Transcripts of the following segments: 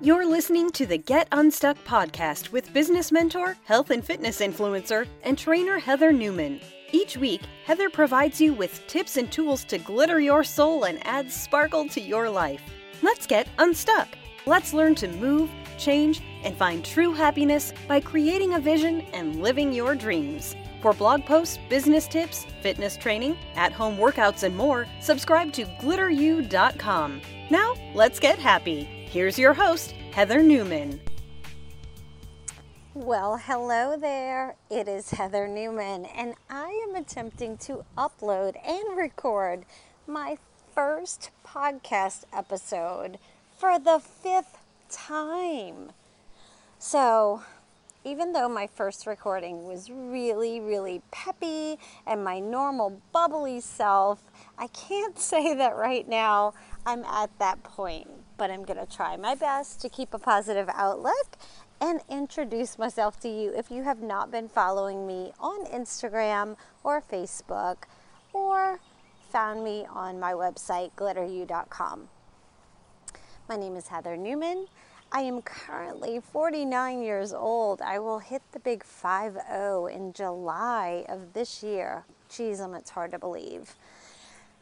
You're listening to the Get Unstuck podcast with business mentor, health and fitness influencer, and trainer Heather Newman. Each week, Heather provides you with tips and tools to glitter your soul and add sparkle to your life. Let's get unstuck. Let's learn to move, change, and find true happiness by creating a vision and living your dreams. For blog posts, business tips, fitness training, at home workouts, and more, subscribe to glitteru.com. Now, let's get happy. Here's your host, Heather Newman. Well, hello there. It is Heather Newman, and I am attempting to upload and record my first podcast episode for the fifth time. So, even though my first recording was really, really peppy and my normal bubbly self, I can't say that right now I'm at that point. But I'm going to try my best to keep a positive outlook and introduce myself to you if you have not been following me on Instagram or Facebook or found me on my website, glitteru.com. My name is Heather Newman. I am currently 49 years old. I will hit the big 5 0 in July of this year. Geez, um, it's hard to believe.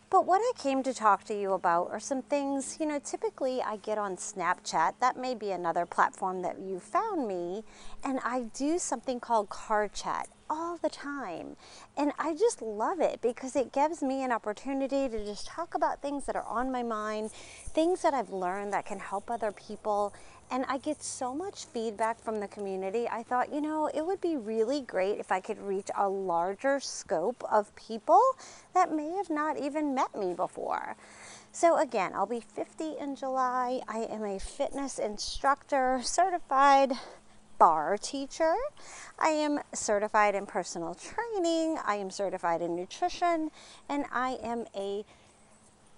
But what I came to talk to you about are some things, you know, typically I get on Snapchat. That may be another platform that you found me. And I do something called Car Chat all the time. And I just love it because it gives me an opportunity to just talk about things that are on my mind, things that I've learned that can help other people. And I get so much feedback from the community. I thought, you know, it would be really great if I could reach a larger scope of people that may have not even met me before. So, again, I'll be 50 in July. I am a fitness instructor, certified barre teacher. I am certified in personal training. I am certified in nutrition. And I am a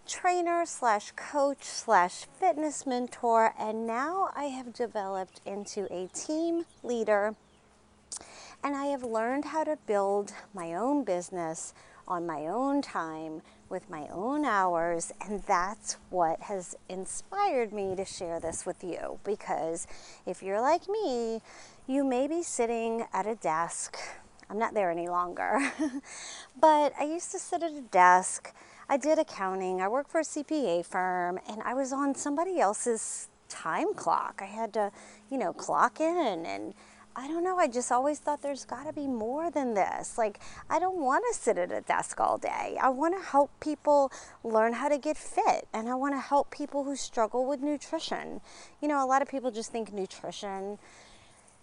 trainer slash coach slash fitness mentor. And now I have developed into a team leader. And I have learned how to build my own business on my own time with my own hours, and that's what has inspired me to share this with you. Because if you're like me, you may be sitting at a desk. I'm not there any longer, but I used to sit at a desk. I did accounting, I worked for a CPA firm, and I was on somebody else's time clock. I had to, you know, clock in and I don't know. I just always thought there's got to be more than this. Like, I don't want to sit at a desk all day. I want to help people learn how to get fit, and I want to help people who struggle with nutrition. You know, a lot of people just think nutrition,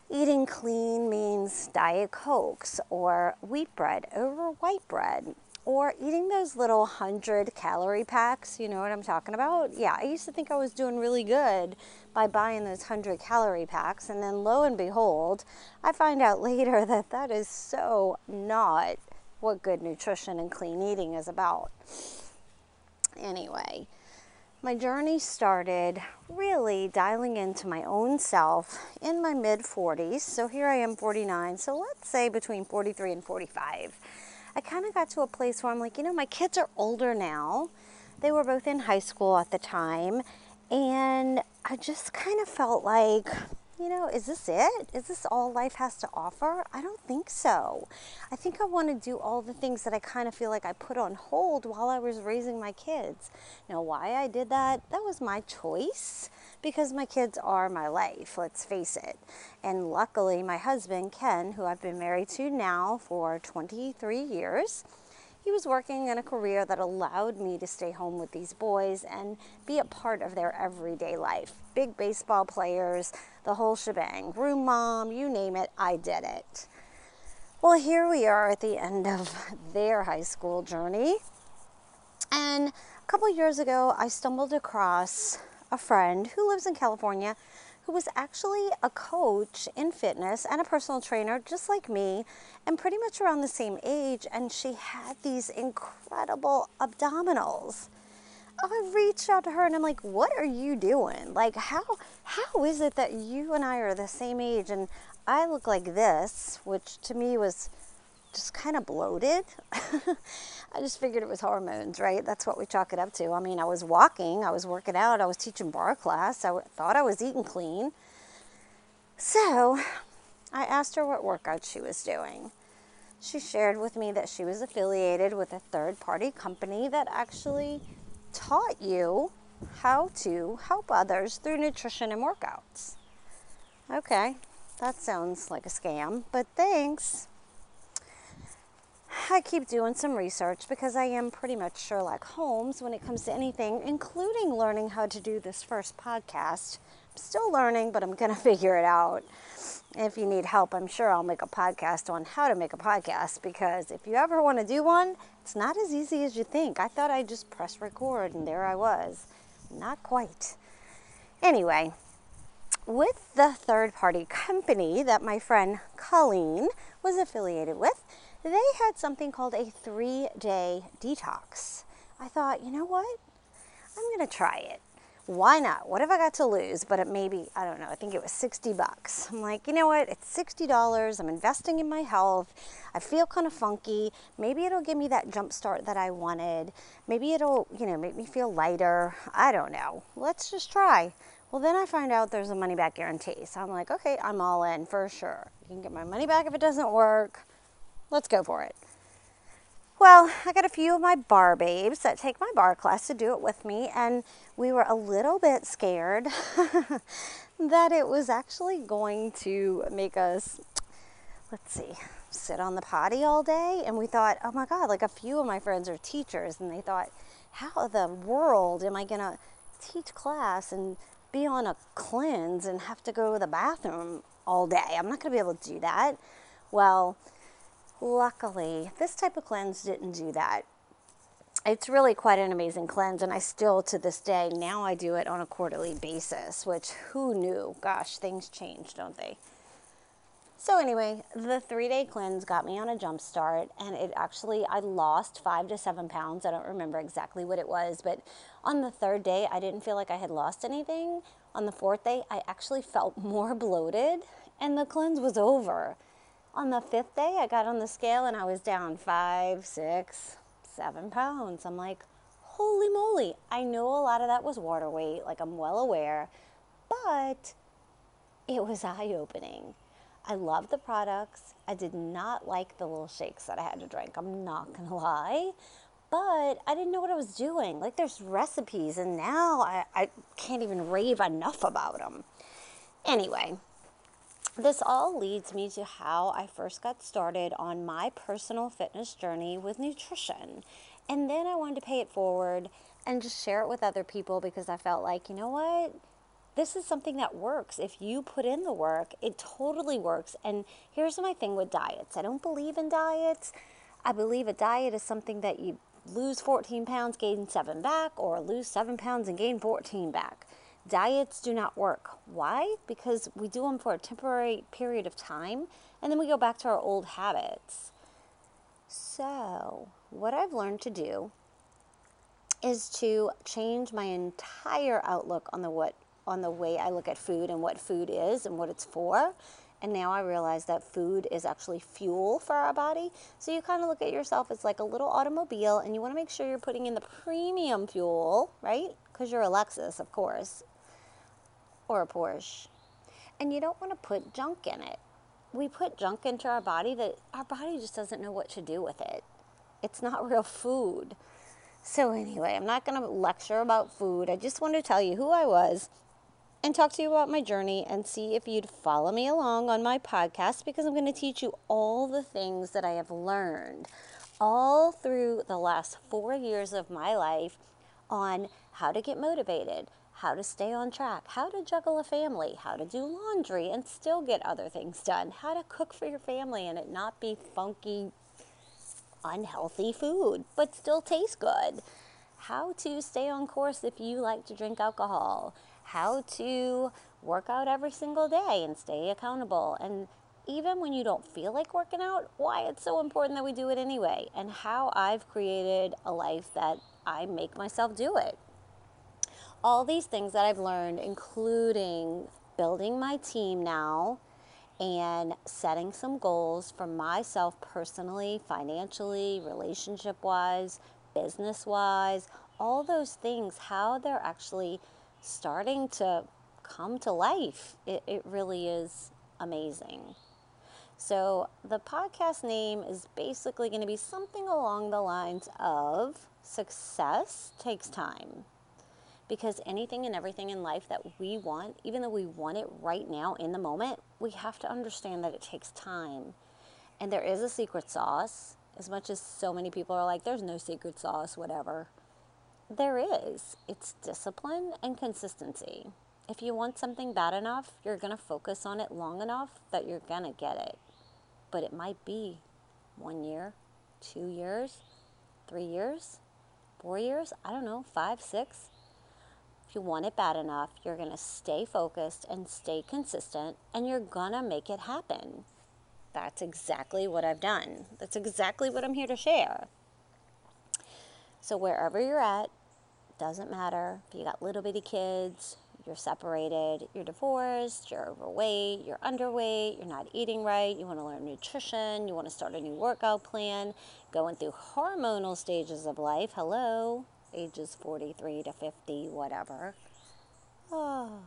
eating clean means Diet Cokes or wheat bread over white bread or eating those little 100 calorie packs. You know what I'm talking about? Yeah, I used to think I was doing really good by buying those 100 calorie packs. And then lo and behold, I find out later that that is so not what good nutrition and clean eating is about. Anyway, my journey started really dialing into my own self in my mid 40s. So here I am 49. So let's say between 43 and 45. I kind of got to a place where I'm like, you know, my kids are older now. They were both in high school at the time. And I just kind of felt like, you know, is this it? Is this all life has to offer? I don't think so. I think I want to do all the things that I kind of feel like I put on hold while I was raising my kids. Now, why I did that, that was my choice because my kids are my life, let's face it. And luckily, my husband, Ken, who I've been married to now for 23 years, he was working in a career that allowed me to stay home with these boys and be a part of their everyday life. Big baseball players, the whole shebang, room mom, you name it, I did it. Well, here we are at the end of their high school journey. And a couple years ago, I stumbled across a friend who lives in California who was actually a coach in fitness and a personal trainer, just like me, and pretty much around the same age. And she had these incredible abdominals. Oh, I reached out to her and I'm like, "What are you doing? Like, how how is it that you and I are the same age and I look like this, which to me was just kind of bloated. I just figured it was hormones, right? That's what we chalk it up to. I mean, I was walking, I was working out, I was teaching barre class, I thought I was eating clean. So I asked her what workout she was doing. She shared with me that she was affiliated with a third party company that actually taught you how to help others through nutrition and workouts. Okay, that sounds like a scam, but thanks. I keep doing some research because I am pretty much Sherlock Holmes when it comes to anything, including learning how to do this first podcast. I'm still learning, but I'm going to figure it out. If you need help, I'm sure I'll make a podcast on how to make a podcast because if you ever want to do one, it's not as easy as you think. I thought I'd just press record and there I was. Not quite. Anyway, with the third party company that my friend Colleen was affiliated with, they had something called a three day detox. I thought, you know what? I'm going to try it. Why not? What have I got to lose? But it maybe, I don't know, I think it was 60 bucks. I'm like, you know what? It's $60. I'm investing in my health. I feel kind of funky. Maybe it'll give me that jump start that I wanted. Maybe it'll, you know, make me feel lighter. I don't know. Let's just try. Well, then I find out there's a money back guarantee. So I'm like, okay, I'm all in for sure. You can get my money back if it doesn't work. Let's go for it. Well, I got a few of my barre babes that take my barre class to do it with me, and we were a little bit scared that it was actually going to make us, let's see, sit on the potty all day. And we thought, oh my God, like a few of my friends are teachers, and they thought, how the world am I going to teach class and be on a cleanse and have to go to the bathroom all day? I'm not going to be able to do that. Well, Luckily, this type of cleanse didn't do that. It's really quite an amazing cleanse, and I still, to this day, now I do it on a quarterly basis, which who knew? Gosh, things change, don't they? So, anyway, the three day cleanse got me on a jump start, and it actually, I lost five to seven pounds. I don't remember exactly what it was, but on the third day, I didn't feel like I had lost anything. On the fourth day, I actually felt more bloated, and the cleanse was over. On the fifth day, I got on the scale and I was down five, six, seven pounds. I'm like, holy moly. I know a lot of that was water weight, like I'm well aware, but it was eye opening. I love the products. I did not like the little shakes that I had to drink. I'm not to lie. But I didn't know what I was doing. Like, there's recipes, and now I, I can't even rave enough about them. Anyway, this all leads me to how I first got started on my personal fitness journey with nutrition. And then I wanted to pay it forward and just share it with other people because I felt like, you know what? This is something that works. If you put in the work, it totally works. And here's my thing with diets I don't believe in diets. I believe a diet is something that you lose 14 pounds, gain seven back, or lose seven pounds and gain 14 back. Diets do not work. Why? Because we do them for a temporary period of time and then we go back to our old habits. So, what I've learned to do is to change my entire outlook on the what on the way I look at food and what food is and what it's for. And now I realize that food is actually fuel for our body. So you kind of look at yourself as like a little automobile and you want to make sure you're putting in the premium fuel, right? Because you're a Lexus, of course or a Porsche. And you don't want to put junk in it. We put junk into our body that our body just doesn't know what to do with it. It's not real food. So, anyway, I'm not going to lecture about food. I just want to tell you who I was and talk to you about my journey and see if you'd follow me along on my podcast because I'm going to teach you all the things that I have learned all through the last four years of my life on how to get motivated, how to stay on track, how to juggle a family, how to do laundry and still get other things done, how to cook for your family and it not be funky, unhealthy food, but still taste good, how to stay on course if you like to drink alcohol, how to work out every single day and stay accountable, and even when you don't feel like working out, why it's so important that we do it anyway, and how I've created a life that I make myself do it all these things that I've learned, including building my team now and setting some goals for myself personally, financially, relationship wise, business wise, all those things, how they're actually starting to come to life. It, it really is amazing. So, the podcast name is basically going to be something along the lines of success takes time. Because anything and everything in life that we want, even though we want it right now in the moment, we have to understand that it takes time. And there is a secret sauce, as much as so many people are like, there's no secret sauce, whatever. There is. It's discipline and consistency. If you want something bad enough, you're going to focus on it long enough that you're going to get it. But it might be one year, two years, three years, four years, I don't know, five, six. You want it bad enough, you're going to stay focused and stay consistent, and you're going to make it happen. That's exactly what I've done. That's exactly what I'm here to share. So, wherever you're at, doesn't matter if you got little bitty kids, you're separated, you're divorced, you're overweight, you're underweight, you're not eating right, you want to learn nutrition, you want to start a new workout plan, going through hormonal stages of life. Hello, ages 43 to 50, whatever. Oh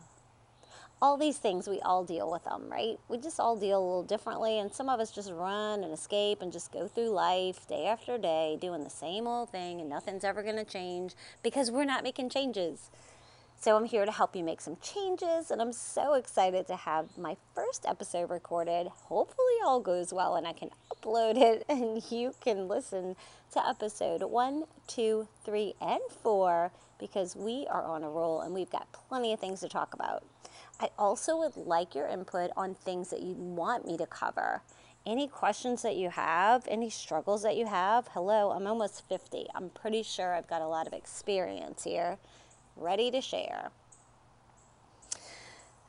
all these things we all deal with them right? We just all deal a little differently and some of us just run and escape and just go through life day after day doing the same old thing and nothing's ever going to change because we're not making changes so i'm here to help you make some changes and i'm so excited to have my first episode recorded hopefully all goes well and i can upload it and you can listen to episode one two three and four because we are on a roll and we've got plenty of things to talk about I also would like your input on things that you want me to cover. Any questions that you have, any struggles that you have. Hello, I'm almost 50. I'm pretty sure I've got a lot of experience here, ready to share.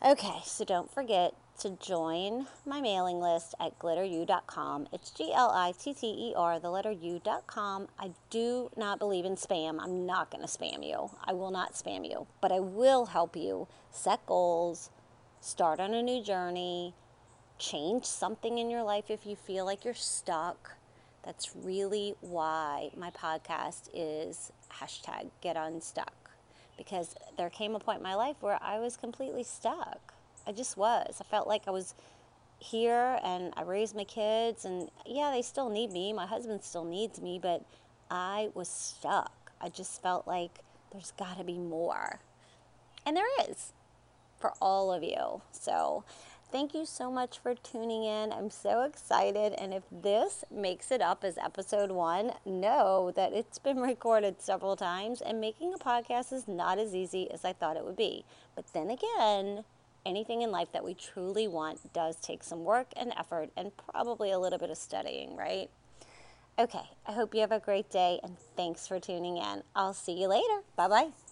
Okay, so don't forget to join my mailing list at glitteru.com. It's G L I T T E R, the letter U.com. I do not believe in spam. I'm not going to spam you. I will not spam you, but I will help you set goals, start on a new journey, change something in your life if you feel like you're stuck. That's really why my podcast is hashtag get unstuck because there came a point in my life where I was completely stuck. I just was. I felt like I was here and I raised my kids, and yeah, they still need me. My husband still needs me, but I was stuck. I just felt like there's got to be more. And there is for all of you. So, Thank you so much for tuning in. I'm so excited. And if this makes it up as episode one, know that it's been recorded several times, and making a podcast is not as easy as I thought it would be. But then again, anything in life that we truly want does take some work and effort and probably a little bit of studying, right? Okay, I hope you have a great day and thanks for tuning in. I'll see you later. Bye bye.